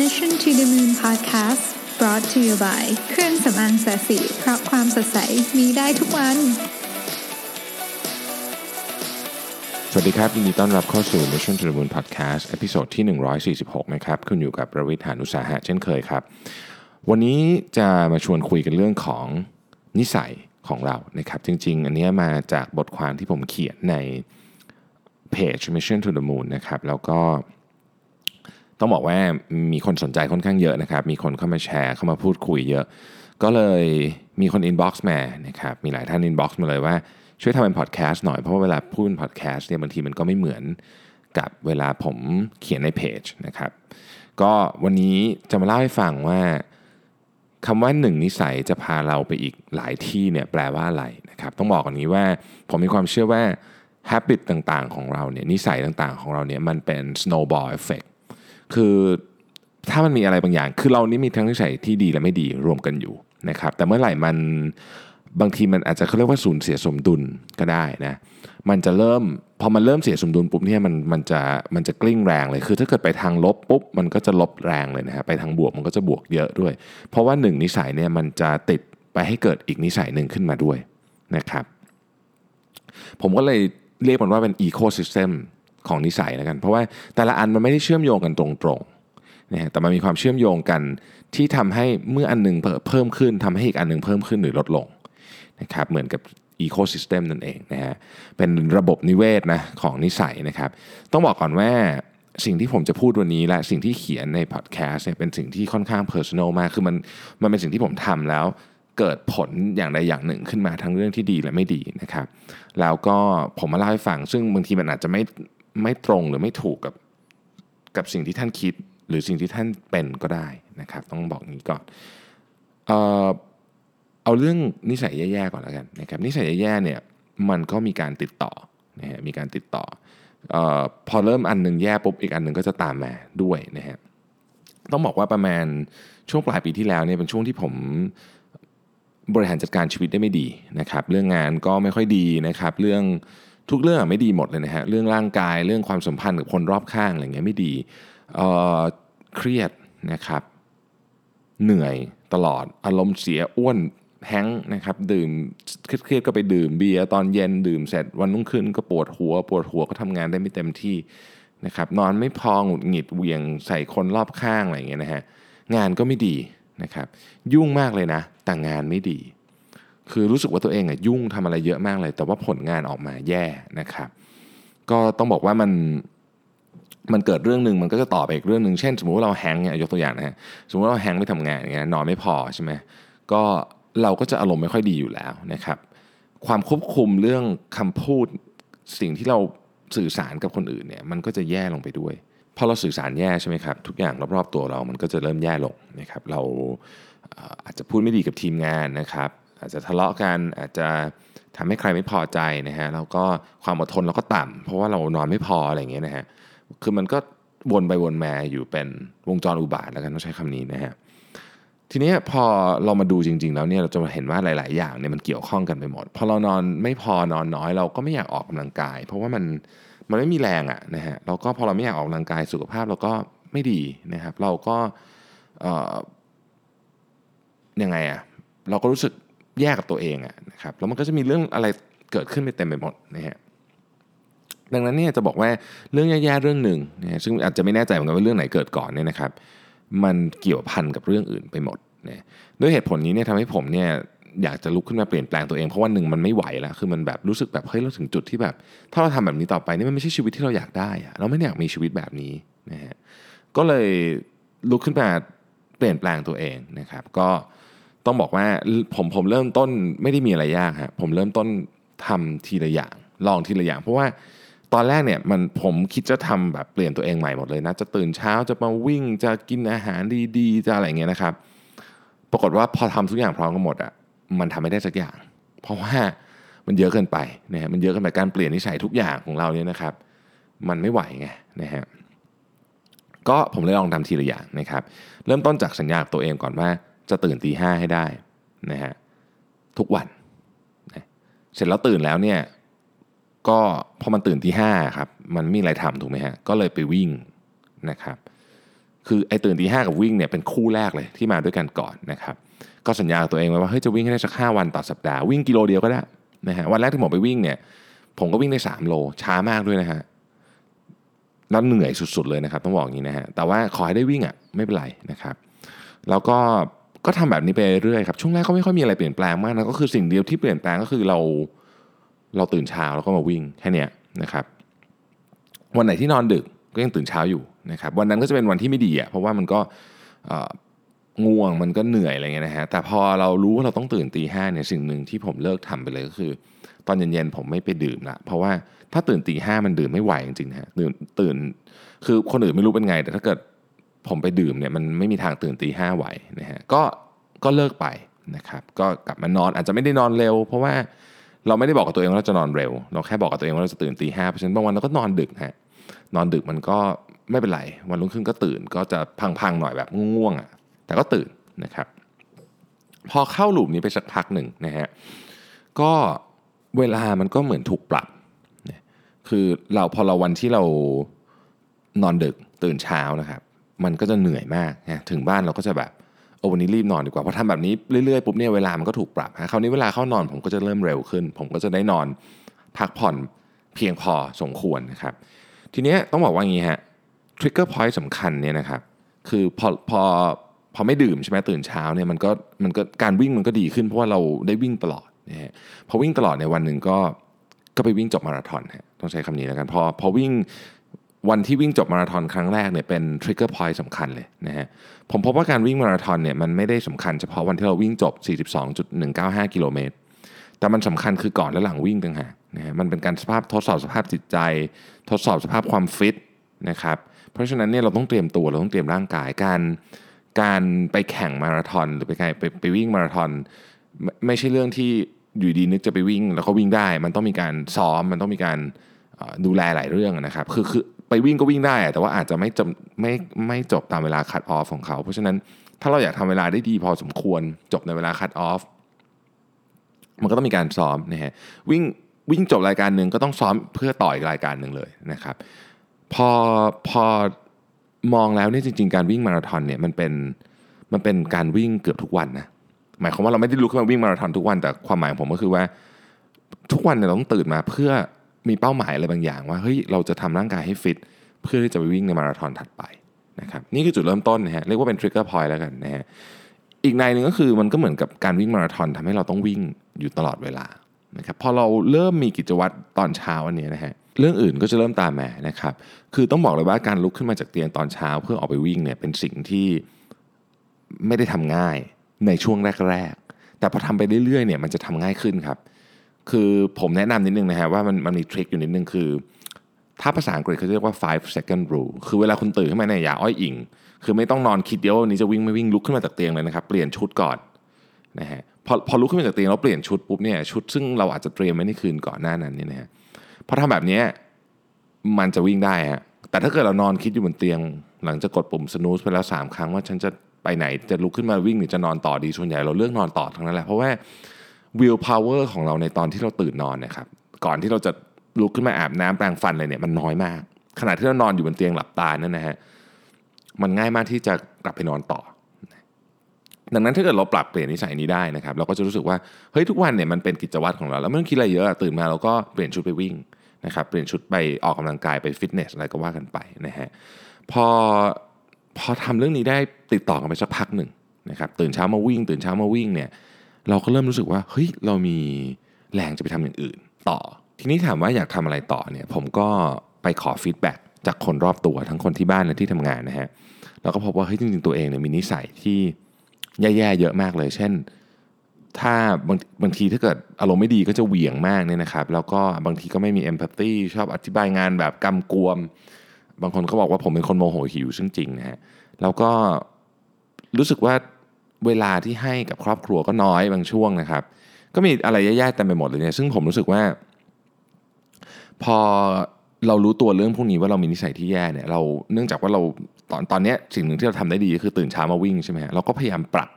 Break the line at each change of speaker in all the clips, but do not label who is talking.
Mission to the Moon Podcast brought to you by เครื่องสำอางแสสีเพราะความสดใสมีได้ทุกวัน
สวัสดีครับยินดีต้อนรับเข้าสู่ Mission to the Moon Podcast ตอนที่ 146 นะครับ คุณอยู่กับประวิทยานุสาหะเช่นเคยครับ วันนี้จะมาชวนคุยกันเรื่องของนิสัยของเรานะครับ จริง ๆ อันนี้มาจากบทความที่ผมเขียนในเพจ Mission to the Moon นะครับ แล้วก็ ต้องบอกว่ามีคนสนใจค่อนข้างเยอะนะครับ มีคนเข้ามาแชร์เข้ามาพูดคุยเยอะ ก็เลยมีคน inbox มานะครับมีหลายท่าน inbox มาเลยว่าช่วยทำเป็นพอดแคสต์หน่อยเพราะว่าเวลาพูดพอดแคสต์เนี่ยบางทีมันก็ไม่เหมือนกับเวลาผมเขียนในเพจนะครับก็วันนี้จะมาเล่าให้ฟังว่าคำว่าหนึ่งนิสัยจะพาเราไปอีกหลายที่เนี่ยแปลว่าอะไรนะครับต้องบอกกันนี้ว่าผมมีความเชื่อว่า habit ต่างๆ ของเราเนี่ยนิสัยต่างๆ ของเราเนี่ยมันเป็น snowball effect คือถ้ามันมีอะไรบางอย่าง คือเรานี่มีทั้งนิสัยที่ดีและไม่ดีรวมกันอยู่นะครับ แต่เมื่อไหร่มันบางทีมันอาจจะเขาเรียกว่าสูญเสียสมดุลก็ได้นะ มันจะเริ่มพอมันเริ่มเสียสมดุลปุ๊บเนี่ยมันมันจะมันจะกลิ้งแรงเลย คือถ้าเกิดไปทางลบปุ๊บมันก็จะลบแรงเลยนะฮะ ไปทางบวกมันก็จะบวกเยอะด้วย เพราะว่าหนึ่งนิสัยเนี่ยมันจะติดไปให้เกิดอีกนิสัยหนึ่งขึ้นมาด้วยนะครับ ผมก็เลยเรียกมันว่าเป็น ecosystem ของนิสัยแล้วกัน เพราะว่าแต่ละอันมันไม่ได้เชื่อมโยงกันตรงๆนะฮะแต่มันมีความเชื่อมโยงกันที่ทำให้เมื่ออันหนึงเพิ่มขึ้นทำให้อีกอันหนึงเพิ่มขึ้นหรือลดลงนะครับเหมือนกับ ecosystem นั่นเองนะฮะเป็นระบบนิเวศนะของนิสัยนะครับ ต้องบอกก่อนว่าสิ่งที่ผมจะพูดวันนี้และสิ่งที่เขียนในพอดแคสต์เนี่ยเป็นสิ่งที่ค่อนข้าง personal มากคือมันมันเป็นสิ่งที่ผมทำแล้วเกิดผลอย่างใดอย่างหนึ่งขึ้นมาทั้งเรื่องที่ดีและไม่ดีนะครับ แล้วก็ผมมาเล่าให้ฟังซึ่งบางทีมันอาจจะไม่ ไม่ตรงหรือไม่ถูกกับกับสิ่งที่ท่านคิดหรือสิ่งที่ท่านเป็นก็ได้นะครับ ต้องบอกงี้ก่อนเออเอาเรื่องนิสัยแย่ๆก่อนแล้วกันนะครับนิสัยแย่ๆเนี่ยมันก็มีการติดต่อนะฮะมีการติดต่อเอ่อพอเริ่มอันหนึ่งแย่ปุ๊บอีกอันหนึ่งก็จะตามมาด้วยนะฮะต้องบอกว่าประมาณช่วงปลายปีที่แล้วเนี่ยเป็นช่วงที่ผมบริหารจัดการชีวิตได้ไม่ดีนะครับ เรื่องงานก็ไม่ค่อยดีนะครับ เรื่อง ทุกเรื่องไม่ดีหมดเลยนะฮะเรื่องร่างกายเรื่องความสัมพันธ์กับคนรอบข้างอะไรเงี้ยไม่ดีเเครียดนะครับเหนื่อยตลอดอารมณ์เสียอ้วนแฮงนะครับดื่มเครียดก็ไปดื่มเบียร์ตอนเย็นดื่มเสร็จวันรุ่งขึ้นก็ปวดหัว ปวดหัวก็ทำงานได้ไม่เต็มที่นะครับนอนไม่พอหงุดหงิดเหวียงใส่คนรอบข้างอะไรอย่างเงี้ยนะฮะงานก็ไม่ดีนะครับยุ่งมากเลยนะแต่งานไม่ดี คือรู้สึกว่าตัวเองอะยุ่งทำอะไรเยอะมากเลย แต่ว่าผลงานออกมาแย่นะครับ ก็ต้องบอกว่ามันมันเกิดเรื่องหนึ่งมันก็จะต่อไปอีกเรื่องหนึ่งเช่น สมมติว่าเราแฮงเนี่ยยกตัวอย่างนะฮะสมมติว่าเราแฮงไม่ทำงานอย่างเงี้ยนอนไม่พอใช่ไหมก็เราก็จะอารมณ์ไม่ค่อยดีอยู่แล้วนะครับ ความควบคุมเรื่องคำพูดสิ่งที่เราสื่อสารกับคนอื่นเนี่ยมันก็จะแย่ลงไปด้วยพอเราสื่อสารแย่ใช่ไหมครับทุกอย่างรอบๆตัวเรามันก็จะเริ่มแย่ลงนะครับ เราอาจจะพูดไม่ดีกับทีมงานนะครับ อาจจะทะเลาะกันอาจจะทำให้ใครไม่พอใจนะฮะแล้วก็ความอดทนเราก็ต่ำเพราะว่าเรานอนไม่พออะไรอย่างเงี้ยนะฮะคือมันก็วนไปวนมาอยู่เป็นวงจรอุบาทแล้วกันต้องใช้คำนี้นะฮะทีนี้พอเรามาดูจริง ๆ แล้วเนี่ยเราจะมาเห็นว่าหลาย ๆ อย่างเนี่ยมันเกี่ยวข้องกันไปหมดพอเรานอนไม่พอนอนน้อย เราก็ไม่อยากออกกำลังกาย เพราะว่ามันมันไม่มีแรงอะนะฮะเราก็พอเราไม่อยากออกกำลังกายสุขภาพเราก็ไม่ดีนะครับ เราก็เอ่อยังไงอะเราก็รู้สึก แย่กับตัวเองอะนะครับแล้วมันก็จะมีเรื่องอะไรเกิดขึ้นไปเต็มไปหมดนะฮะดังนั้นเนี่ยจะบอกว่าเรื่องแย่ๆเรื่องหนึ่งนะซึ่งอาจจะไม่แน่ใจเหมือนกันว่าเรื่องไหนเกิดก่อนเนี่ยนะครับ มันเกี่ยวพันกับเรื่องอื่นไปหมดนะด้วยเหตุผลนี้เนี่ยทำให้ผมเนี่ยอยากจะลุกขึ้นมาเปลี่ยนแปลงตัวเองเพราะว่าหนึ่งมันไม่ไหวแล้วคือมันแบบรู้สึกแบบเฮ้ยเราถึงจุดที่แบบ ถ้าเราทำแบบนี้ต่อไปนี่มันไม่ใช่ชีวิตที่เราอยากได้อะเราไม่อยากมีชีวิตแบบนี้นะฮะก็เลยลุกขึ้นมาเปลี่ยนแปลงตัวเองนะครับ ก็ ต้องบอกว่าผมผมเริ่มต้นไม่ได้มีอะไรยากฮะผมเริ่มต้นทำทีละอย่าง ลองทีละอย่าง เพราะว่าตอนแรกเนี่ยมันผมคิดจะทำแบบเปลี่ยนตัวเองใหม่หมดเลยนะจะตื่นเช้าจะมาวิ่งจะกินอาหารดีๆจะอะไรเงี้ยนะครับ ปรากฏว่าพอทำทุกอย่างพร้อมกันหมดอะมันทำไม่ได้สักอย่าง เพราะว่ามันเยอะเกินไปนะฮะมันเยอะเกินไปการเปลี่ยนนิสัยทุกอย่างของเราเนี่ยนะครับ มันไม่ไหวไงนะฮะก็ผมเลยลองทำทีละอย่างนะครับ เริ่มต้นจากสัญญาตัวเองก่อนว่า จะตื่นตีห้าให้ได้นะฮะทุกวันนะเสร็จแล้วตื่นแล้วเนี่ยก็พอมันตื่นที่ห้าครับมันไม่มีอะไรทำถูกไหมฮะก็เลยไปวิ่งนะครับคือไอ้ตื่นตีห้ากับวิ่งเนี่ยเป็นคู่แรกเลยที่มาด้วยกันก่อนนะครับก็สัญญากับตัวเองไว้ว่าเฮ้ยจะวิ่งให้ได้สักห้าวันต่อสัปดาห์วิ่งกิโลเดียวก็ได้นะฮะวันแรกที่ผมไปวิ่งเนี่ยผมก็วิ่งได้ 3 โลช้ามากด้วยนะฮะแล้วเหนื่อยสุดๆเลยนะครับต้องบอกอย่างนี้นะฮะแต่ว่าขอให้ได้วิ่งอะไม่เป็นไรนะครับ แล้วก็ ก็ทำแบบนี้ไปเรื่อยครับช่วงแรกก็ไม่ค่อยมีอะไรเปลี่ยนแปลงมากนะก็คือสิ่งเดียวที่เปลี่ยนแปลงก็คือเราเราตื่นเช้าแล้วก็มาวิ่งแค่นี้นะครับ วันไหนที่นอนดึกก็ยังตื่นเช้าอยู่นะครับ วันนั้นก็จะเป็นวันที่ไม่ดีอะเพราะว่ามันก็ง่วงมันก็เหนื่อยอะไรเงี้ยนะฮะแต่พอเรารู้ว่าเราต้องตื่นตีห้าเนี่ยสิ่งหนึ่งที่ผมเลิกทำไปเลยก็คือ ตอนเย็นๆผมไม่ไปดื่มละเพราะว่าถ้าตื่นตีห้ามันดื่มไม่ไหวจริงๆฮะตื่นตื่น คือคนอื่นไม่รู้เป็นไง แต่ถ้าเกิด ผมไปดื่มเนี่ยมันไม่มีทางตื่นตีห้าไหวนะฮะก็ก็เลิกไปนะครับก็กลับมานอนอาจจะไม่ได้นอนเร็ว เพราะว่าเราไม่ได้บอกกับตัวเองว่าเราจะนอนเร็ว เราแค่บอกกับตัวเองว่าเราจะตื่นตีห้าเพราะฉะนั้นบางวันเราก็นอนดึกฮะนอนดึกมันก็ไม่เป็นไร วันรุ่งขึ้นก็ตื่นก็จะพังๆหน่อยแบบง่วงๆอะแต่ก็ตื่นนะครับ พอเข้าหลุมนี้ไปสักพักหนึ่งนะฮะก็เวลามันก็เหมือนถูกปรับ คือเราพอเราวันที่เรานอนดึกตื่นเช้านะครับ มันก็จะเหนื่อยมากนะถึงบ้านเราก็จะแบบโอ้วันนี้รีบนอนดีกว่าเพอทำแบบนี้เรื่อยๆปุ๊บเนี่ยเวลามันก็ถูกปรับฮะคราวนี้เวลาเข้านอนผมก็จะเริ่มเร็วขึ้น ผมก็จะได้นอนพักผ่อนเพียงพอสมควรนะครับทีนี้ต้องบอกว่างี้ฮะทริกเกอร์พอยต์สำคัญเนี่ยนะครับคือพอพอพอไม่ดื่มใช่ไหมตื่นเช้าเนี่ยมันก็มันก็การวิ่งมันก็ดีขึ้นเพราะว่าเราได้วิ่งตลอดนะฮะพอวิ่งตลอดในวันหนึ่งก็ก็ไปวิ่งจบมาราธอนฮะต้องใช้คำนี้แล้วกันพอพอวิ่ง วันที่วิ่งจบมาราธอนครั้งแรกเนี่ยเป็น trigger point สำคัญเลยนะฮะผมพบว่าการวิ่งมาราธอนเนี่ยมันไม่ได้สำคัญเฉพาะวันที่เราวิ่งจบ 42.195 กิโลเมตร แต่มันสำคัญคือก่อนและหลังวิ่งต่างหากนะฮะมันเป็นการสภาพทดสอบสภาพจิตใจ ทดสอบสภาพความฟิตนะครับเพราะฉะนั้นเนี่ยเราต้องเตรียมตัวเราต้องเตรียมร่างกายการ การไปแข่งมาราธอนหรือไปไปไปวิ่งมาราธอนไม่ใช่เรื่องที่อยู่ดีนึกจะไปวิ่ง แล้วก็วิ่งได้ มันต้องมีการซ้อมมันต้องมีการดูแลหลายเรื่องนะครับ คือคือ ไปวิ่งก็วิ่งได้ แต่ว่าอาจจะไม่จบไม่ไม่จบตามเวลาคัดออฟของเขา เพราะฉะนั้นถ้าเราอยากทำเวลาได้ดีพอสมควรจบในเวลาคัดออฟมันก็ต้องมีการซ้อมนะฮะวิ่งวิ่งจบรายการหนึ่งก็ต้องซ้อมเพื่อต่ออีกรายการหนึ่งเลยนะครับ พอพอมองแล้วเนี่ยจริง ๆ การวิ่งมาราธอนเนี่ยมันเป็นมันเป็นการวิ่งเกือบทุกวันนะหมายความว่าเราไม่ได้ลุกขึ้นมาวิ่งมาราธอนทุกวันแต่ความหมายของผมก็คือว่า ทุกวันเนี่ยเราต้องตื่นมาเพื่อ มีเป้าหมายอะไรบางอย่างว่าเฮ้ยเราจะทำร่างกายให้ฟิตเพื่อที่จะไปวิ่งในมาราธอนถัดไปนะครับนี่คือจุดเริ่มต้นนะฮะเรียกว่าเป็นทริกเกอร์พอยต์แล้วกันนะฮะอีกในหนึ่งก็คือมันก็เหมือนกับการวิ่งมาราธอนทำให้เราต้องวิ่งอยู่ตลอดเวลานะครับพอเราเริ่มมีกิจวัตรตอนเช้าอันนี้นะฮะเรื่องอื่นก็จะเริ่มตามมานะครับคือต้องบอกเลยว่าการลุกขึ้นมาจากเตียงตอนเช้าเพื่อออกไปวิ่งเนี่ยเป็นสิ่งที่ไม่ได้ทำง่ายในช่วงแรก ๆ แต่พอทำไปเรื่อยๆเนี่ยมันจะทำง่ายขึ้นครับ คือผมแนะนำนิดนึงนะฮะว่ามันมันมีทริคอยู่นิดนึงคือ ถ้าภาษาอังกฤษเขาเรียกว่า five second rule คือเวลาคุณตื่นขึ้นมาเนี่ยอย่าอ้อยอิง คือไม่ต้องนอนคิดเดียววันนี้จะวิ่งไม่วิ่งลุกขึ้นมาจากเตียงเลยนะครับ เปลี่ยนชุดก่อนนะฮะพอพอลุกขึ้นมาจากเตียงแล้วเปลี่ยนชุดปุ๊บเนี่ยชุดซึ่งเราอาจจะเตรียมไว้ในคืนก่อนหน้านั้นเนี่ยนะฮะพอทำแบบนี้มันจะวิ่งได้ฮะแต่ถ้าเกิดเรานอนคิดอยู่บนเตียง หลังจากกดปุ่ม snooze ไปแล้ว 3 ครั้งว่าฉันจะไปไหนจะลุกขึ้นมาวิ่งหรือจะนอนต่อดีส่วนใหญ่เราเลือกนอนต่อทั้งนั้นแหละเพราะว่า will power ของเราในตอนที่เราตื่นนอนนะครับก่อนที่เราจะลุกขึ้นมาอาบน้ำแปรงฟันอะไรเนี่ยมันน้อยมาก ขณะที่เรานอนอยู่บนเตียงหลับตานั่นนะฮะมันง่ายมากที่จะกลับไปนอนต่อ ดังนั้นถ้าเกิดเราปรับเปลี่ยนนิสัยนี้ได้นะครับ เราก็จะรู้สึกว่าเฮ้ยทุกวันเนี่ยมันเป็นกิจวัตรของเราแล้วไม่ต้องคิดอะไรเยอะตื่นมาเราก็เปลี่ยนชุดไปวิ่งนะครับเปลี่ยนชุดไปออกกำลังกายไปฟิตเนสอะไรก็ว่ากันไปนะฮะพอพอทำเรื่องนี้ได้ติดต่อกันไปสักพักหนึ่งนะครับตื่นเช้ามาวิ่ง ตื่นเช้ามาวิ่งเนี่ย เราก็เริ่มรู้สึกว่าเฮ้ยเรามีแรงจะไปทำอย่างอื่น ต่อ ทีนี้ถามว่าอยากทำอะไรต่อเนี่ยผมก็ไปขอ feedback จากคนรอบตัวทั้งคนที่บ้านและที่ทำงานนะฮะแล้วก็พบว่าเฮ้ยจริงๆตัวเองเนี่ยมีนิสัยที่แย่ๆเยอะมากเลย เช่น ถ้าบางบางทีถ้าเกิดอารมณ์ไม่ดีก็จะเหวี่ยงมากเนี่ยนะครับ แล้วก็บางทีก็ไม่มี empathy ชอบอธิบายงานแบบกำกวม บางคนก็บอกว่าผมเป็นคนโมโหหิวซึ่งจริงนะฮะแล้วก็รู้สึกว่า เวลาที่ให้กับครอบครัวก็น้อยบางช่วงนะครับ ก็มีอะไรแย่ๆเต็มไปหมดเลยเนี่ยซึ่งผมรู้สึกว่า พอเรารู้ตัวเรื่องพวกนี้ว่าเรามีนิสัยที่แย่เนี่ยเราเนื่องจากว่าเราตอนตอนนี้สิ่งหนึ่งที่เราทำได้ดีก็คือตื่นเช้ามาวิ่งใช่ไหมเราก็พยายามปรับ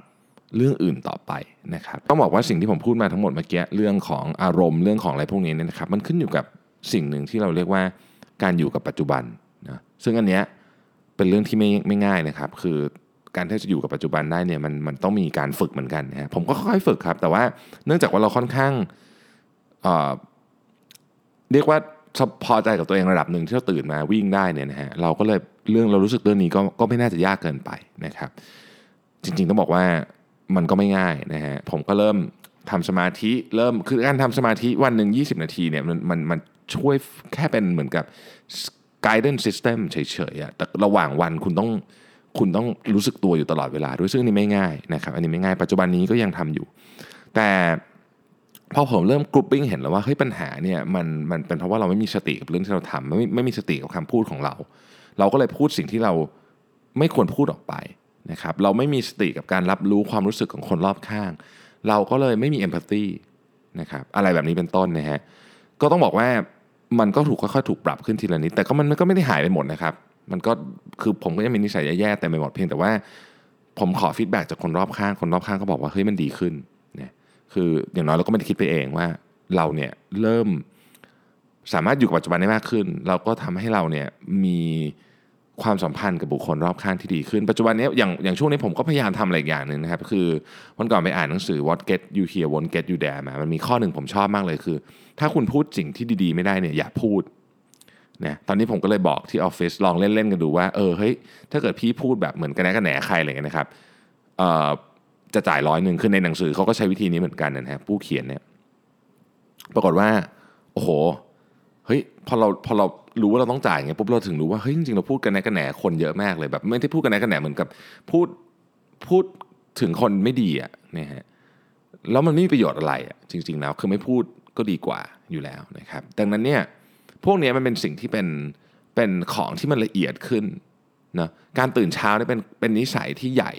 เรื่องอื่นต่อไปนะครับต้องบอกว่าสิ่งที่ผมพูดมาทั้งหมดเมื่อกี้เรื่องของอารมณ์เรื่องของอะไรพวกนี้เนี่ยนะครับ มันขึ้นอยู่กับสิ่งหนึ่งที่เราเรียกว่าการอยู่กับปัจจุบันนะซึ่งอันเนี้ยเป็นเรื่องที่ไม่ไม่ง่ายนะครับ คือ การที่จะอยู่กับปัจจุบันได้เนี่ยมันมันต้องมีการฝึกเหมือนกันนะฮะผมก็ค่อยฝึกครับ แต่ว่าเนื่องจากว่าเราค่อนข้างเอ่อเรียกว่าพอใจกับตัวเองระดับหนึ่งที่เราตื่นมาวิ่งได้เนี่ยนะฮะเราก็เลยเรื่องเรารู้สึกเรื่องนี้ก็ก็ไม่น่าจะยากเกินไปนะครับ จริงๆต้องบอกว่ามันก็ไม่ง่ายนะฮะผมก็เริ่มทำสมาธิเริ่มคือการทำสมาธิวันหนึ่ง20 นาทีเนี่ยมันมันมันช่วยแค่เป็นเหมือนกับ guidance system เฉยๆอะแต่ระหว่างวันคุณต้อง คุณต้องรู้สึกตัวอยู่ตลอดเวลาด้วยซึ่งนนี้ไม่ง่ายนะครับอันนี้ไม่ง่ายปัจจุบันนี้ก็ยังทำอยู่ แต่พอผมเริ่มกรุ๊ปปิ้งเห็นแล้วว่าเฮ้ยปัญหาเนี่ยมันมันเป็นเพราะว่าเราไม่มีสติกับเรื่องที่เราทำไม่ไม่มีสติกับคำพูดของเรา เราก็เลยพูดสิ่งที่เราไม่ควรพูดออกไปนะครับเราไม่มีสติกับการรับรู้ความรู้สึกของคนรอบข้าง เราก็เลยไม่มีเอมพัตตีนะครับอะไรแบบนี้เป็นต้นนะฮะก็ต้องบอกว่ามันก็ถูกค่อยๆถูกปรับขึ้นทีละนิดแต่ก็มันก็ไม่ได้หายไปหมดนะครับ มันก็คือผมก็ยังมีนิสัยแย่ๆแต่ไม่หมดเพียงแต่ว่า ผมขอฟีดแบ็จากคนรอบข้างคนรอบข้างก็บอกว่าเฮ้ยมันดีขึ้นเนี่ยคืออย่างน้อยเราก็ไม่ได้คิดไปเองว่าเราเนี่ยเริ่มสามารถอยู่กับปัจจุบันได้มากขึ้น เราก็ทำให้เราเนี่ยมีความสัมพันธ์กับบุคคลรอบข้างที่ดีขึ้น ปัจจุบันนี้อย่างอย่างช่วงนี้ผมก็พยายามทำอะไรอีกอย่างหนึ่งนะครับ คือวันก่อนไปอ่านหนังสือ What Get You Here Won't Get You There มามันมีข้อหนึ่งผมชอบมากเลยคือ ถ้าคุณพูดสิ่งที่ดีๆ ไม่ได้เนี่ยอย่าพูด นะตอนนี้ผมก็เลยบอกที่ออฟฟิศลองเล่นๆกันดูว่าเออเฮ้ยถ้าเกิดพี่พูดแบบเหมือนกันแหนกันแหนใครอะไรเงี้ยนะครับเอ่อจะจ่ายร้อยหนึ่งคือในหนังสือเขาก็ใช้วิธีนี้เหมือนกันนะฮะผู้เขียนเนี่ยปรากฏว่าโอ้โหเฮ้ยพอเราพอเรารู้ว่าเราต้องจ่ายเงี้ยปุ๊บเราถึงรู้ว่าเฮ้ยจริงๆเราพูดกันแหนกันแหนคนเยอะมากเลยแบบไม่ได้พูดกันแหนกันแหนเหมือนกับพูดพูดถึงคนไม่ดีอะเนี่ยฮะแล้วมันไม่มีประโยชน์อะไรอะจริง ๆ แล้วคือไม่พูดก็ดีกว่าอยู่แล้วนะครับ ดังนั้นเนี่ย พวกนี้มันเป็นสิ่งที่เป็นเป็นของที่มันละเอียดขึ้นนะการตื่นเช้าเนี่ยเป็นเป็นนิสัยที่ใหญ่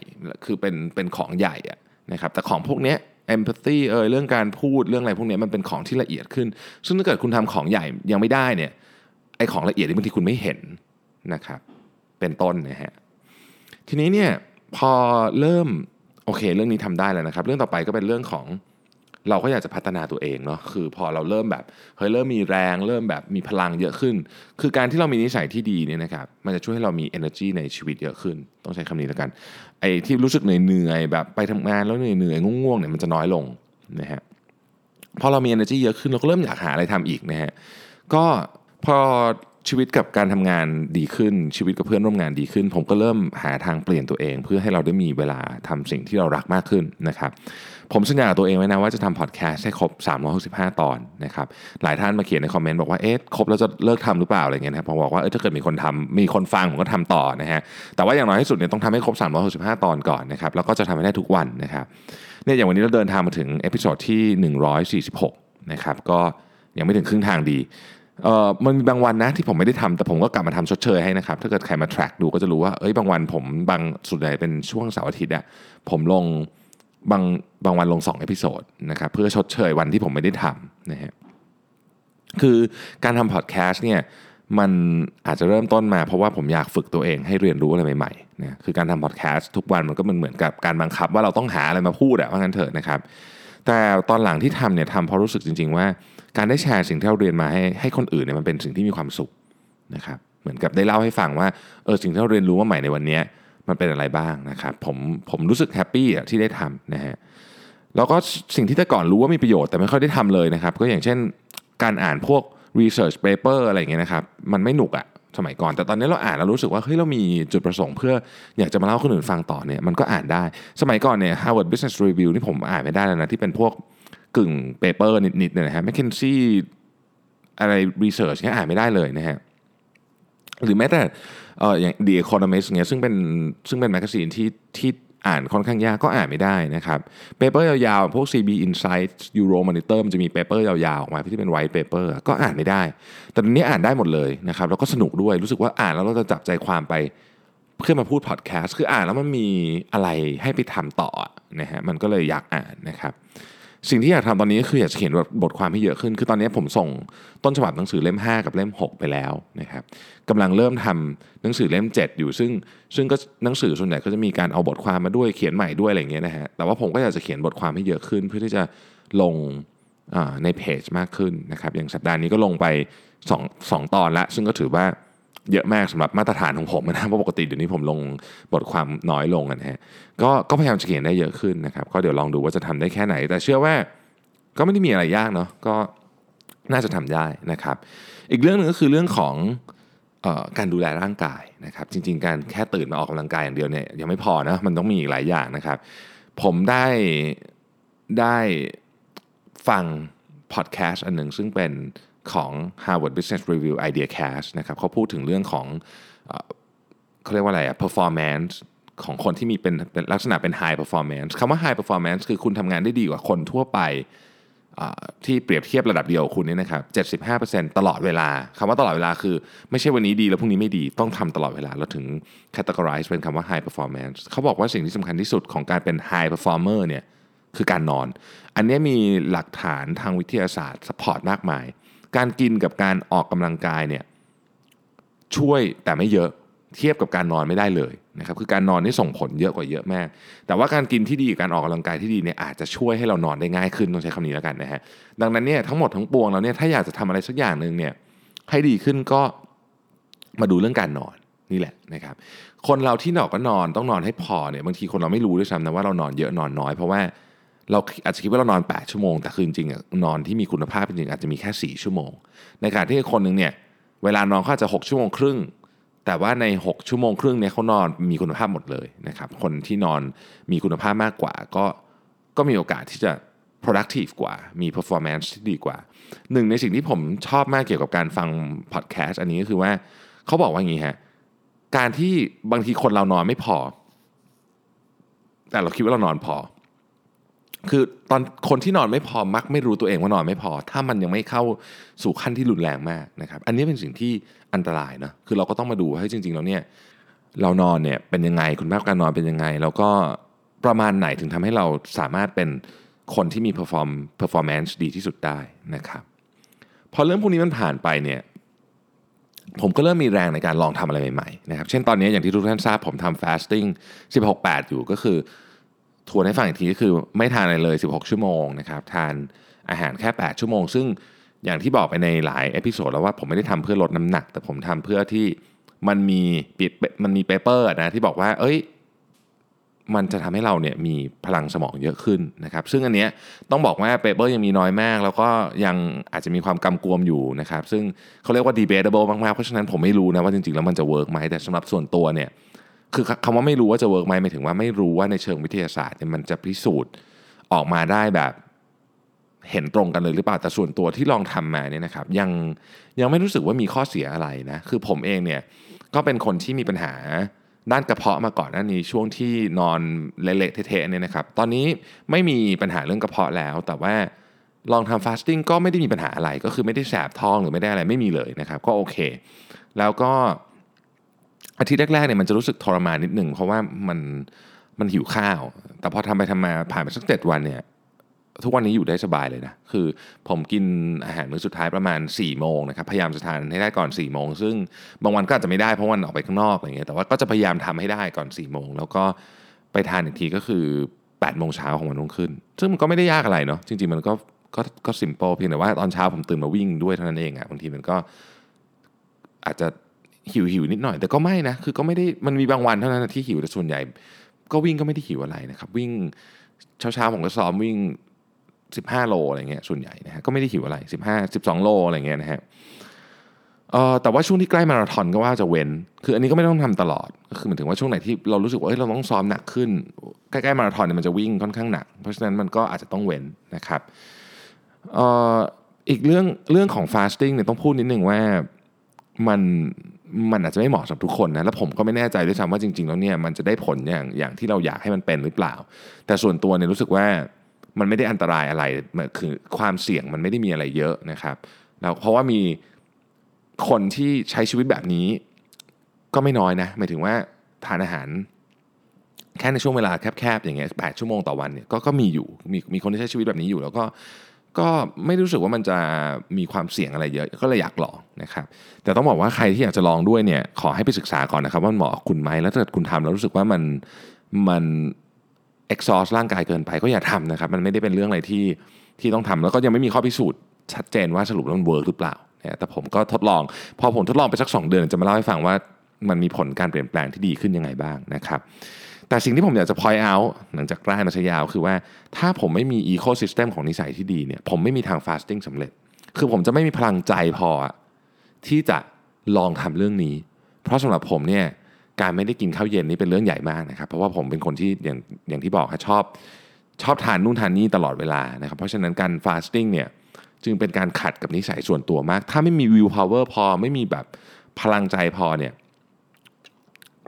คือเป็นเป็นของใหญ่อะนะครับแต่ของพวกนี้ empathy เออเรื่องการพูดเรื่องอะไรพวกนี้มันเป็นของที่ละเอียดขึ้น ซึ่งถ้าเกิดคุณทำของใหญ่ยังไม่ได้เนี่ยไอของละเอียดที่บางทีคุณไม่เห็นนะครับเป็นต้นนะฮะทีนี้เนี่ยพอเริ่มโอเค เรื่องนี้ทำได้แล้วนะครับ เรื่องต่อไปก็เป็นเรื่องของ เราก็อยากจะพัฒนาตัวเองเนาะคือพอเราเริ่มแบบเฮ้ยเริ่มมีแรง เริ่มแบบมีพลังเยอะขึ้น คือการที่เรามีนิสัยที่ดีเนี่ยนะครับมันจะช่วยให้เรามี energy ในชีวิตเยอะขึ้น ต้องใช้คำนี้แล้วกันไอ้ที่รู้สึกเหนื่อยๆแบบไปทำงานแล้วเหนื่อยๆง่วงๆเนี่ยมันจะน้อยลงนะฮะพอเรามี energy เยอะขึ้นเราก็เริ่มอยากหาอะไรทำอีกนะฮะก็พอ ชีวิตกับการทำงานดีขึ้นชีวิตกับเพื่อนร่วมงานดีขึ้น ผมก็เริ่มหาทางเปลี่ยนตัวเอง เพื่อให้เราได้มีเวลาทำสิ่งที่เรารักมากขึ้นนะครับผมสัญญากับตัวเองไว้นะว่าจะทำพอดแคสต์ให้ครบ 365 ตอนนะครับหลายท่านมาเขียนใน comment บอกว่าเอ๊ะครบแล้วจะเลิกทำหรือเปล่าอะไรเงี้ยนะผมบอกว่าเออถ้าเกิดมีคนทำมีคนฟังผมก็ทำต่อนะฮะแต่ว่าอย่างน้อยที่สุดเนี่ยต้องทำให้ครบ 365 ตอนก่อนนะครับแล้วก็จะทำให้ได้ทุกวันนะครับเนี่ยอย่างวันนี้เราเดินทางมาถึง episode ที่ 146นะครับก็ยังไม่ถึงครึ่งทางดี เออมันมีบางวันนะที่ผมไม่ได้ทำแต่ผมก็กลับมาทำชดเชยให้นะครับ ถ้าเกิดใครมา track ดูก็จะรู้ว่าเอ้ยบางวันผมบางสุดใหญ่เป็นช่วงเสาร์อาทิตย์อะผมลงบางบางวันลง2 episode นะครับเพื่อชดเชยวันที่ผมไม่ได้ทำนะฮะคือการทำพอดแคสต์เนี่ยมันอาจจะเริ่มต้นมาเพราะว่าผมอยากฝึกตัวเองให้เรียนรู้อะไรใหม่ๆนะคือการทำพอดแคสต์ทุกวันมันก็มันเหมือนกับการบังคับว่าเราต้องหาอะไรมาพูดอะว่างั้นเถอะนะครับ แต่ตอนหลังที่ทำเนี่ยทำเพราะรู้สึกจริง ๆ ว่า การได้แชร์สิ่งที่เราเรียนมาให้ให้คนอื่นเนี่ยมันเป็นสิ่งที่มีความสุขนะครับเหมือนกับได้เล่าให้ฟังว่าเออสิ่งที่เราเรียนรู้ว่าใหม่ในวันนี้มันเป็นอะไรบ้างนะครับผมผมรู้สึกแฮปปี้อะที่ได้ทำนะฮะแล้วก็สิ่งที่แต่ก่อนรู้ว่ามีประโยชน์แต่ไม่ค่อยได้ทำเลยนะครับ ก็อย่างเช่นการอ่านพวก research paper อะไรอย่างเงี้ยนะครับ มันไม่หนุกอะ สมัยก่อน แต่ตอนนี้เราอ่านแล้วรู้สึกว่าเฮ้ยเรามีจุดประสงค์เพื่ออยากจะมาเล่าคนอื่นฟังต่อเนี่ยมันก็อ่านได้ สมัยก่อนเนี่ย Harvard Business Review นี่ผมอ่านไม่ได้แล้วนะที่เป็นพวกกึ่ง paper นิดๆเนี่ยนะฮะ McKinsey อะไร research เนี่ยอ่านไม่ได้เลยนะฮะหรือแม้แต่เอ่ออย่าง The Economist เนี่ยซึ่งเป็นซึ่งเป็น magazine ที่ที่ อ่านค่อนข้างยากก็อ่านไม่ได้นะครับ paper ยาวๆ พวก CB Insights Euromonitor มันจะมี paper ยาวๆ ออกมาที่เป็น white paper ก็อ่านไม่ได้ แต่ตอนนี้อ่านได้หมดเลยนะครับแล้วก็สนุกด้วยรู้สึกว่าอ่านแล้วเราจะจับใจความไปเพื่อมาพูดพอดแคสต์คืออ่านแล้วมันมีอะไรให้ไปทำต่อนะฮะมันก็เลยอยากอ่านนะครับ สิ่งที่อยากทำตอนนี้ก็คืออยากจะเขียนบทความให้เยอะขึ้น คือตอนนี้ผมส่งต้นฉบับหนังสือเล่ม 5 กับเล่ม 6 ไปแล้วนะครับกำลังเริ่มทำหนังสือเล่ม 7 อยู่ ซึ่งซึ่งก็หนังสือส่วนใหญ่ก็จะมีการเอาบทความมาด้วยเขียนใหม่ด้วยอะไรเงี้ยนะฮะแต่ว่าผมก็อยากจะเขียนบทความให้เยอะขึ้น เพื่อที่จะลงในเพจมากขึ้นนะครับอย่างสัปดาห์นี้ก็ลงไป2 2ตอนละซึ่งก็ถือว่า เยอะมากสำหรับมาตรฐานของผมนะเพราะปกติเดี๋ยวนี้ผมลงบทความน้อยลงนะฮะก็ก็พยายามจะเขียนได้เยอะขึ้นนะครับก็เดี๋ยวลองดูว่าจะทำได้แค่ไหน แต่เชื่อว่าก็ไม่ได้มีอะไรยากเนาะก็น่าจะทำได้นะครับ อีกเรื่องหนึ่งก็คือเรื่องของออการดูแลร่างกายนะครับจริง ๆ การแค่ตื่นมาออกกำลังกายอย่างเดียวเนี่ยยังไม่พอนะมันต้องมีอีกหลายอย่างนะครับ ผมได้ได้ฟังพอดแคสต์อันหนึ่งซึ่งเป็น ของ Harvard Business Review Idea Cast นะครับเขาพูดถึงเรื่องของเอเขาเรียกว่าอะไรอะ performance ของคนที่มีเป็นเป็นลักษณะเป็น high performance คำว่า high performance คือคุณทำงานได้ดีกว่าคนทั่วไปที่เปรียบเทียบระดับเดียวคุณนี่นะครับ 75%ตลอดเวลาคำว่าตลอดเวลาคือ ไม่ใช่วันนี้ดีแล้วพรุ่งนี้ไม่ดีต้องทำตลอดเวลา แล้วถึง categorize เป็นคำว่า high performance เขาบอกว่าสิ่งที่สำคัญที่สุดของการเป็น high performer เนี่ยคือการนอน อันนี้มีหลักฐานทางวิทยาศาสตร์ support มากมาย การกินกับการออกกำลังกายเนี่ยช่วยแต่ไม่เยอะเทียบกับการนอนไม่ได้เลยนะครับคือการนอนนี่ส่งผลเยอะกว่าเยอะมาก แต่ว่าการกินที่ดีกับการออกกำลังกายที่ดีเนี่ยอาจจะช่วยให้เรานอนได้ง่ายขึ้นต้องใช้คำนี้แล้วกันนะฮะดังนั้นเนี่ยทั้งหมดทั้งปวงเราเนี่ยถ้าอยากจะทำอะไรสักอย่างหนึ่งเนี่ยให้ดีขึ้นก็มาดูเรื่องการนอนนี่แหละนะครับคนเราที่นอนก็นอนต้องนอนให้พอเนี่ยบางทีคนเราไม่รู้ด้วยซ้ำนะว่าเรานอนเยอะนอนน้อยเพราะว่า เราอาจจะคิดว่าเรานอน 8 ชั่วโมง แต่คือจริงๆอะนอนที่มีคุณภาพจริงอาจจะมีแค่ 4 ชั่วโมง ในขณะที่คนหนึ่งเนี่ยเวลานอนเขาจจะ 6 ชั่วโมงครึ่ง แต่ว่าใน 6 ชั่วโมงครึ่งเนี่ยเขานอนมีคุณภาพหมดเลยนะครับคนที่นอนมีคุณภาพมากกว่า ก็ก็มีโอกาสที่จะ productive กว่า มี performance ที่ดีกว่า หนึ่งในสิ่งที่ผมชอบมากเกี่ยวกับการฟัง podcast อันนี้ก็คือว่าเขาบอกว่าอย่างนี้ฮะการที่บางทีคนเรานอนไม่พอ แต่เราคิดว่าเรานอนพอ คือตอนคนที่นอนไม่พอมักไม่รู้ตัวเองว่านอนไม่พอ ถ้ามันยังไม่เข้าสู่ขั้นที่รุนแรงมากนะครับ อันนี้เป็นสิ่งที่อันตรายนะคือเราก็ต้องมาดูให้จริงๆแล้วเนี่ยเรานอนเนี่ยเป็นยังไงคุณภาพการนอนเป็นยังไง แล้วก็ประมาณไหนถึงทำให้เราสามารถเป็นคนที่มี perform performance ดีที่สุดได้นะครับพอเรื่องพวกนี้มันผ่านไปเนี่ยผมก็เริ่มมีแรงในการลองทำอะไรใหม่ๆนะครับ เช่นตอนนี้อย่างที่ทุกท่านทราบผมทำ fasting 16-8 อยู่ก็คือ ทวนให้ฟังอีกทีก็คือไม่ทานอะไรเลย 16 ชั่วโมงนะครับทานอาหารแค่ 8 ชั่วโมง ซึ่งอย่างที่บอกไปในหลาย episode แล้วว่าผมไม่ได้ทำเพื่อลดน้ำหนัก แต่ผมทำเพื่อที่มันมีปิดมันมี paper นะที่บอกว่า เอ้ย มันจะทำให้เราเนี่ยมีพลังสมองเยอะขึ้นนะครับ ซึ่งอันเนี้ยต้องบอกว่า paper ยังมีน้อยมาก แล้วก็ยังอาจจะมีความกำกวมอยู่นะครับ ซึ่งเขาเรียกว่า debatable มากๆ เพราะฉะนั้นผมไม่รู้นะว่าจริงๆแล้วมันจะ work ไหมแต่สำหรับส่วนตัวเนี่ย คือคำว่าไม่รู้ว่าจะ work ไหมหมายถึงว่าไม่รู้ว่าในเชิงวิทยาศาสตร์เนี่ยมันจะพิสูจน์ออกมาได้แบบเห็นตรงกันเลยหรือเปล่าแต่ส่วนตัวที่ลองทำมาเนี่ยนะครับยังยังไม่รู้สึกว่ามีข้อเสียอะไรนะคือผมเองเนี่ยก็เป็นคนที่มีปัญหาด้านกระเพาะมาก่อนหน้านี้ช่วงที่นอนเละๆเทะๆเนี่ยนะครับตอนนี้ไม่มีปัญหาเรื่องกระเพาะแล้ว แต่ว่าลองทำฟาสติ้งก็ไม่ได้มีปัญหาอะไร ก็คือไม่ได้แสบท้องหรือไม่ได้อะไรไม่มีเลยนะครับก็โอเค แล้วก็ อาทิตย์แรกๆเนี่ยมันจะรู้สึกทรมานนิดหนึ่งเพราะว่ามันมันหิวข้าว แต่พอทำไปทำมาผ่านไปสักเจ็ดวันเนี่ยทุกวันนี้อยู่ได้สบายเลยนะ คือผมกินอาหารมื้อสุดท้ายประมาณ4ี่โมงนะครับ พยายามจะทานให้ได้ก่อน4ี่โมง ซึ่งบางวันก็อาจจะไม่ได้เพราะวันออกไปข้างนอกอะไรเงี้ย แต่ว่าก็จะพยายามทำให้ได้ก่อน4ี่โมง แล้วก็ไปทานอีกทีก็คือ8ปดโมงเช้าของวันรุ่งขึ้น ซึ่งมันก็ไม่ได้ยากอะไรเนาะ จริง ๆ มันก็ก็ก็ simple เพียงแต่ว่าตอนเช้าผมตื่นมาวิ่งด้วยเท่านั้นเองอะ บางทีมันก็อาจจะ หิวหิวนิดหน่อย แต่ก็ไม่นะคือก็ไม่ได้มันมีบางวันเท่านั้นที่หิวแต่ส่วนใหญ่ ก็วิ่งก็ไม่ได้หิวอะไรนะครับ วิ่งเช้าเช้าๆผมก็ซ้อมวิ่ง 15 โลอะไรเงี้ยส่วนใหญ่นะฮะก็ไม่ได้หิวอะไร 15 12 โลอะไรเงี้ยนะฮะเอ่อแต่ว่าช่วงที่ใกล้มาราธอนก็ว่าจะเว้น คืออันนี้ก็ไม่ต้องทำตลอด ก็คือหมายถึงว่าช่วงไหนที่เรารู้สึกว่าเฮ้ยเราต้องซ้อมหนักขึ้น ใกล้ๆมาราธอนเนี่ยมันจะวิ่งค่อนข้างหนัก เพราะฉะนั้นมันก็อาจจะต้องเว้นนะครับเอ่ออีกเรื่องเรื่องของ fasting เนี่ยต้องพูดนิดนึงว่ามัน มันอาจจะไม่เหมาะสำหรับทุกคนนะแล้วผมก็ไม่แน่ใจด้วยซ้ำว่าจริงๆแล้วเนี่ยมันจะได้ผลอย่างอย่างที่เราอยากให้มันเป็นหรือเปล่า แต่ส่วนตัวเนี่ยรู้สึกว่ามันไม่ได้อันตรายอะไรคือความเสี่ยงมันไม่ได้มีอะไรเยอะนะครับแล้วเพราะว่ามีคนที่ใช้ชีวิตแบบนี้ ก็ไม่น้อยนะหมายถึงว่าทานอาหารแค่ในช่วงเวลาแคบๆอย่างเงี้ยแปดชั่วโมงต่อวันเนี่ยก็ก็มีอยู่มีมีคนที่ใช้ชีวิตแบบนี้อยู่ แล้วก็ ก็ไม่รู้สึกว่ามันจะมีความเสี่ยงอะไรเยอะ ก็เลยอยากลองนะครับแต่ต้องบอกว่าใครที่อยากจะลองด้วยเนี่ยขอให้ไปศึกษาก่อนนะครับว่าเหมาะกับคุณไหมแล้วถ้าเกิดคุณทำแล้วรู้สึกว่ามันมัน exhaust ร่างกายเกินไปก็อย่าทำนะครับมันไม่ได้เป็นเรื่องอะไรที่ที่ต้องทำแล้วก็ยังไม่มีข้อพิสูจน์ชัดเจนว่าสรุปแล้วมันเวิร์กหรือเปล่านะแต่ผมก็ทดลอง พอผมทดลองไปสัก 2 เดือนจะมาเล่าให้ฟังว่ามันมีผลการเปลี่ยนแปลงที่ดีขึ้นยังไงบ้างนะครับ แต่สิ่งที่ผมอยากจะ point out หลังจากกล้านัชยาวคือว่าถ้าผมไม่มี ecosystem ของนิสัยที่ดีเนี่ยผมไม่มีทาง fasting สำเร็จ คือผมจะไม่มีพลังใจพอ ที่จะลองทำเรื่องนี้ เพราะสำหรับผมเนี่ยการไม่ได้กินข้าวเย็นนี่เป็นเรื่องใหญ่มากนะครับ เพราะว่าผมเป็นคนที่อย่างอย่างที่บอกชอบชอบทานนู่นทานนี่ตลอดเวลานะครับเพราะฉะนั้นการ fasting เนี่ยจึงเป็นการขัดกับนิสัยส่วนตัวมาก ถ้าไม่มี will power พอไม่มีแบบพลังใจพอเนี่ย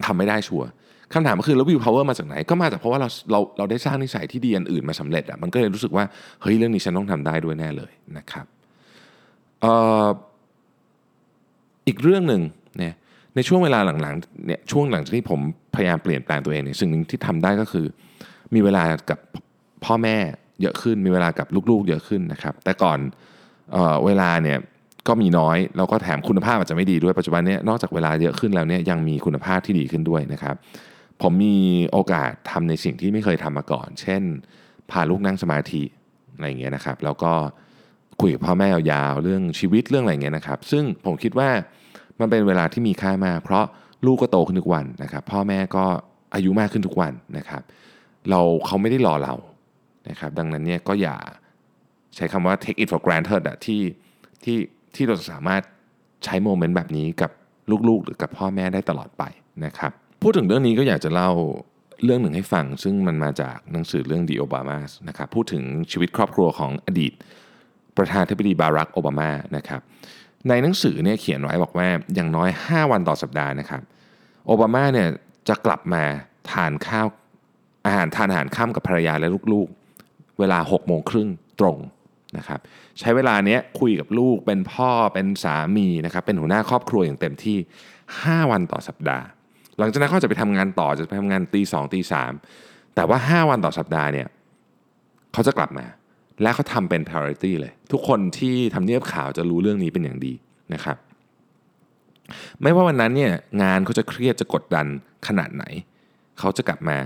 ทำไม่ได้ชัวร์ คำถามก็คือแล้ว will power มาจากไหน ก็มาจากเพราะว่าเราเราเราได้สร้างนิสัยที่ดีอันอื่นมาสำเร็จอะมันก็เลยรู้สึกว่าเฮ้ยเรื่องนี้ฉันต้องทำได้ด้วยแน่เลยนะครับอออีกเรื่องหนึ่งเนี่ยในช่วงเวลาหลังๆเนี่ยช่วงหลังจากที่ผมพยายามเปลี่ยนแปลงตัวเองเนี่ยสิ่งหนึ่งที่ทำได้ก็คือ มีเวลากับพ่อแม่เยอะขึ้น มีเวลากับลูกๆ เยอะขึ้นนะครับ แต่ก่อนเออเวลาเนี่ยก็มีน้อยแล้วก็แถมคุณภาพอาจจะไม่ดีด้วยปัจจุบันนี้นอกจากเวลาเยอะขึ้นแล้วเนี่ยยังมีคุณภาพที่ดีขึ้นด้วยนะครับ ผมมีโอกาสทำในสิ่งที่ไม่เคยทำมาก่อน เช่น พาลูกนั่งสมาธิอะไรอย่างเงี้ยนะครับ แล้วก็คุยกับพ่อแม่ยาวๆเรื่องชีวิตเรื่องอะไรเงี้ยนะครับ ซึ่งผมคิดว่ามันเป็นเวลาที่มีค่ามาก เพราะลูกก็โตขึ้นทุกวันนะครับ พ่อแม่ก็อายุมากขึ้นทุกวันนะครับ เราเขาไม่ได้รอเรานะครับ ดังนั้นเนี่ยก็อย่าใช้คำว่า take it for granted อะที่ที่ที่เราสามารถใช้โมเมนต์แบบนี้กับลูกๆ หรือกับพ่อแม่ได้ตลอดไปนะครับ พูดถึงเรื่องนี้ก็อยากจะเล่าเรื่องหนึ่งให้ฟัง ซึ่งมันมาจากหนังสือเรื่อง The Obamas นะครับพูดถึงชีวิตครอบครัวของอดีต ประธานาธิบดีบารักโอบามานะครับในหนังสือเนี่ยเขียนไว้บอกว่าอย่างน้อย 5 วันต่อสัปดาห์นะครับโอบามาเนี่ยจะกลับมาทานข้าวอาหารทานอาหารข้ามกับภรรยาและลูกๆ เวลา6โมงครึ่งตรงนะครับใช้เวลาเนี้ยคุยกับลูกเป็นพ่อเป็นสามีนะครับเป็นหัวหน้าครอบครัวอย่างเต็มที่ 5 วันต่อสัปดาห์ หลังจากนั้นเขาจะไปทำงานต่อจะไปทำงานตีสองตีสามแต่ว่า 5 วันต่อสัปดาห์เนี่ยเขาจะกลับมา และเขาทำเป็น priority เลย ทุกคนที่ทำเนียบข่าวจะรู้เรื่องนี้เป็นอย่างดีนะครับ ไม่ว่าวันนั้นเนี่ยงานเขาจะเครียดจะกดดันขนาดไหน เขาจะกลับมา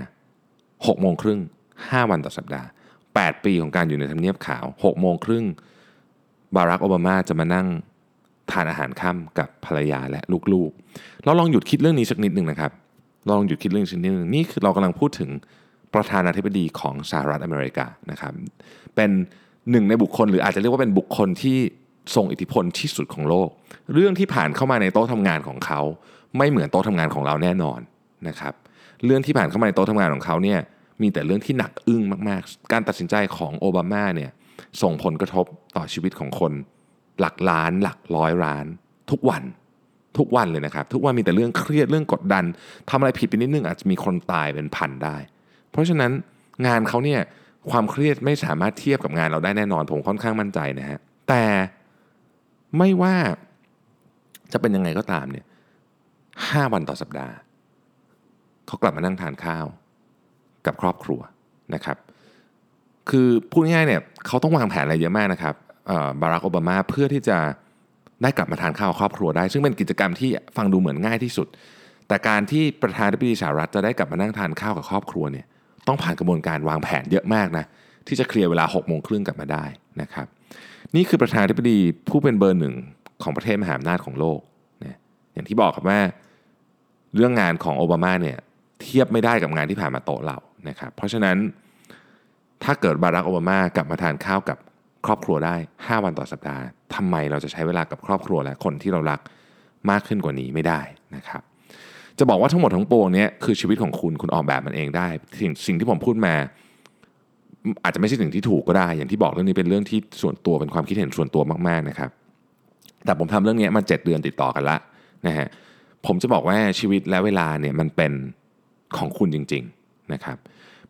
6โมงครึ่ง5วันต่อสัปดาห์ 8 ปีของการอยู่ในทำเนียบขาว6โมงครึ่งบารักโอบามาจะมานั่ง ทานอาหารค่ำกับภรรยาและลูกๆ เราลองหยุดคิดเรื่องนี้สักนิดหนึ่งนะครับลองหยุดคิดเรื่องนี้สักนิดหนึ่งนี่คือเรากำลังพูดถึงประธานาธิบดีของสหรัฐอเมริกานะครับเป็นหนึ่งในบุคคลหรืออาจจะเรียกว่าเป็นบุคคลที่ทรงอิทธิพลที่สุดของโลก เรื่องที่ผ่านเข้ามาในโต๊ะทำงานของเขา ไม่เหมือนโต๊ะทำงานของเราแน่นอนนะครับเรื่องที่ผ่านเข้ามาในโต๊ะทำงานของเขาเนี่ยมีแต่เรื่องที่หนักอึ้งมากๆ การตัดสินใจของโอบามาเนี่ยส่งผลกระทบต่อชีวิตของคน หลักล้านหลักร้อยล้าน ทุกวันทุกวันเลยนะครับ ทุกวันมีแต่เรื่องเครียดเรื่องกดดันทำอะไรผิดไปนิดนึงอาจจะมีคนตายเป็นพันได้ เพราะฉะนั้นงานเขาเนี่ยความเครียดไม่สามารถเทียบกับงานเราได้แน่นอนผมค่อนข้างมั่นใจนะฮะแต่ไม่ว่าจะเป็นยังไงก็ตามเนี่ยห้าวันต่อสัปดาห์เขากลับมานั่งทานข้าวกับครอบครัวนะครับ คือพูดง่ายเนี่ยเขาต้องวางแผนอะไรเยอะมากนะครับ บารักโอบามาเพื่อที่จะได้กลับมาทานข้าวครอบครัวได้ ซึ่งเป็นกิจกรรมที่ฟังดูเหมือนง่ายที่สุด แต่การที่ประธานาธิบดีสหรัฐจะได้กลับมานั่งทานข้าวกับครอบครัวเนี่ยต้องผ่านกระบวนการวางแผนเยอะมากนะที่จะเคลียร์เวลา6กโมงครึ่งกลับมาได้นะครับ นี่คือประธานาธิบดีผู้เป็นเบอร์หนึ่งของประเทศมหาอำนาจของโลกนะอย่างที่บอกครับว่าเรื่องงานของโอบามาเนี่ยเทียบไม่ได้กับงานที่ผ่านมาโต๊ะเรานะครับเพราะฉะนั้นถ้าเกิดบารักโอบามากลับมาทานข้าวกับ ครอบครัวได้ 5 วันต่อสัปดาห์ทำไมเราจะใช้เวลากับครอบครัวและคนที่เรารักมากขึ้นกว่านี้ไม่ได้นะครับ จะบอกว่าทั้งหมดทั้งปวงนี้คือชีวิตของคุณคุณออกแบบมันเองได้สิ่งสิ่งที่ผมพูดมา อาจจะไม่ใช่สิ่งที่ถูกก็ได้ อย่างที่บอกเรื่องนี้เป็นเรื่องที่ส่วนตัวเป็นความคิดเห็นส่วนตัวมากๆนะครับ แต่ผมทำเรื่องนี้มา 7 เดือนติดต่อกันละนะฮะผมจะบอกว่าชีวิตและเวลาเนี่ยมันเป็นของคุณจริง ๆนะครับ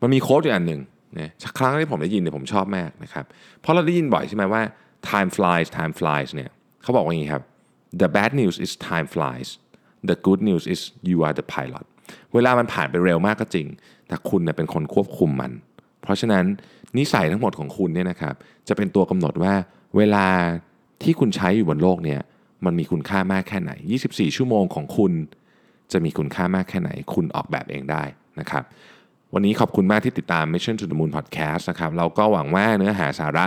มันมีโค้ดอยู่อันหนึ่ง นะครั้งที่ผมได้ยินเนี่ยผมชอบมากนะครับเพราะเราได้ยินบ่อยใช่ไหมว่า time flies time flies เนี่ยเขาบอกว่าอย่างนี้ครับ the bad news is time flies the good news is you are the pilot เวลามันผ่านไปเร็วมากก็จริง แต่คุณเนี่ยเป็นคนควบคุมมัน เพราะฉะนั้นนิสัยทั้งหมดของคุณเนี่ยนะครับจะเป็นตัวกำหนดว่าเวลาที่คุณใช้อยู่บนโลกเนี่ยมันมีคุณค่ามากแค่ไหน 24 ชั่วโมงของคุณ จะมีคุณค่ามากแค่ไหน คุณออกแบบเองได้นะครับ วันนี้ขอบคุณมากที่ติดตาม Mission to the Moon Podcast นะครับเราก็หวังว่าเนื้อหาสาระ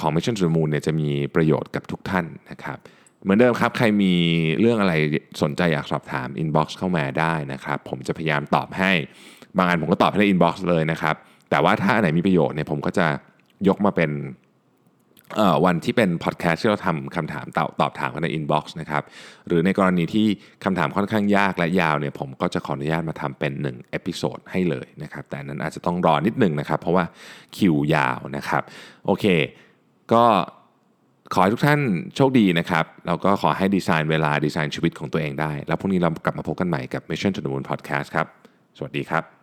ของ Mission to the Moon เนี่ยจะมีประโยชน์กับทุกท่านนะครับเหมือนเดิมครับ ใครมีเรื่องอะไรสนใจอยากสอบถาม inbox เข้ามาได้นะครับ ผมจะพยายามตอบให้ บางอันผมก็ตอบให้ใน inbox เลยนะครับ แต่ว่าถ้าอันไหนมีประโยชน์เนี่ยผมก็จะยกมาเป็น วันที่เป็นพอดแคสต์ที่เราทำคำถามตอบตอบถามกันใน inbox นะครับหรือในกรณีที่คำถามค่อนข้างยากและยาวเนี่ยผมก็จะขออนุญาตมาทำเป็น1 episode ให้เลยนะครับแต่อันนั้นอาจจะต้องรอนิดนึงนะครับ เพราะว่าคิวยาวนะครับโอเค ก็ขอให้ทุกท่านโชคดีนะครับ แล้วก็ขอให้ดีไซน์เวลาดีไซน์ชีวิตของตัวเองได้ แล้วพรุ่งนี้เรากลับมาพบกันใหม่กับ Mission to the Moon Podcast ครับ สวัสดีครับ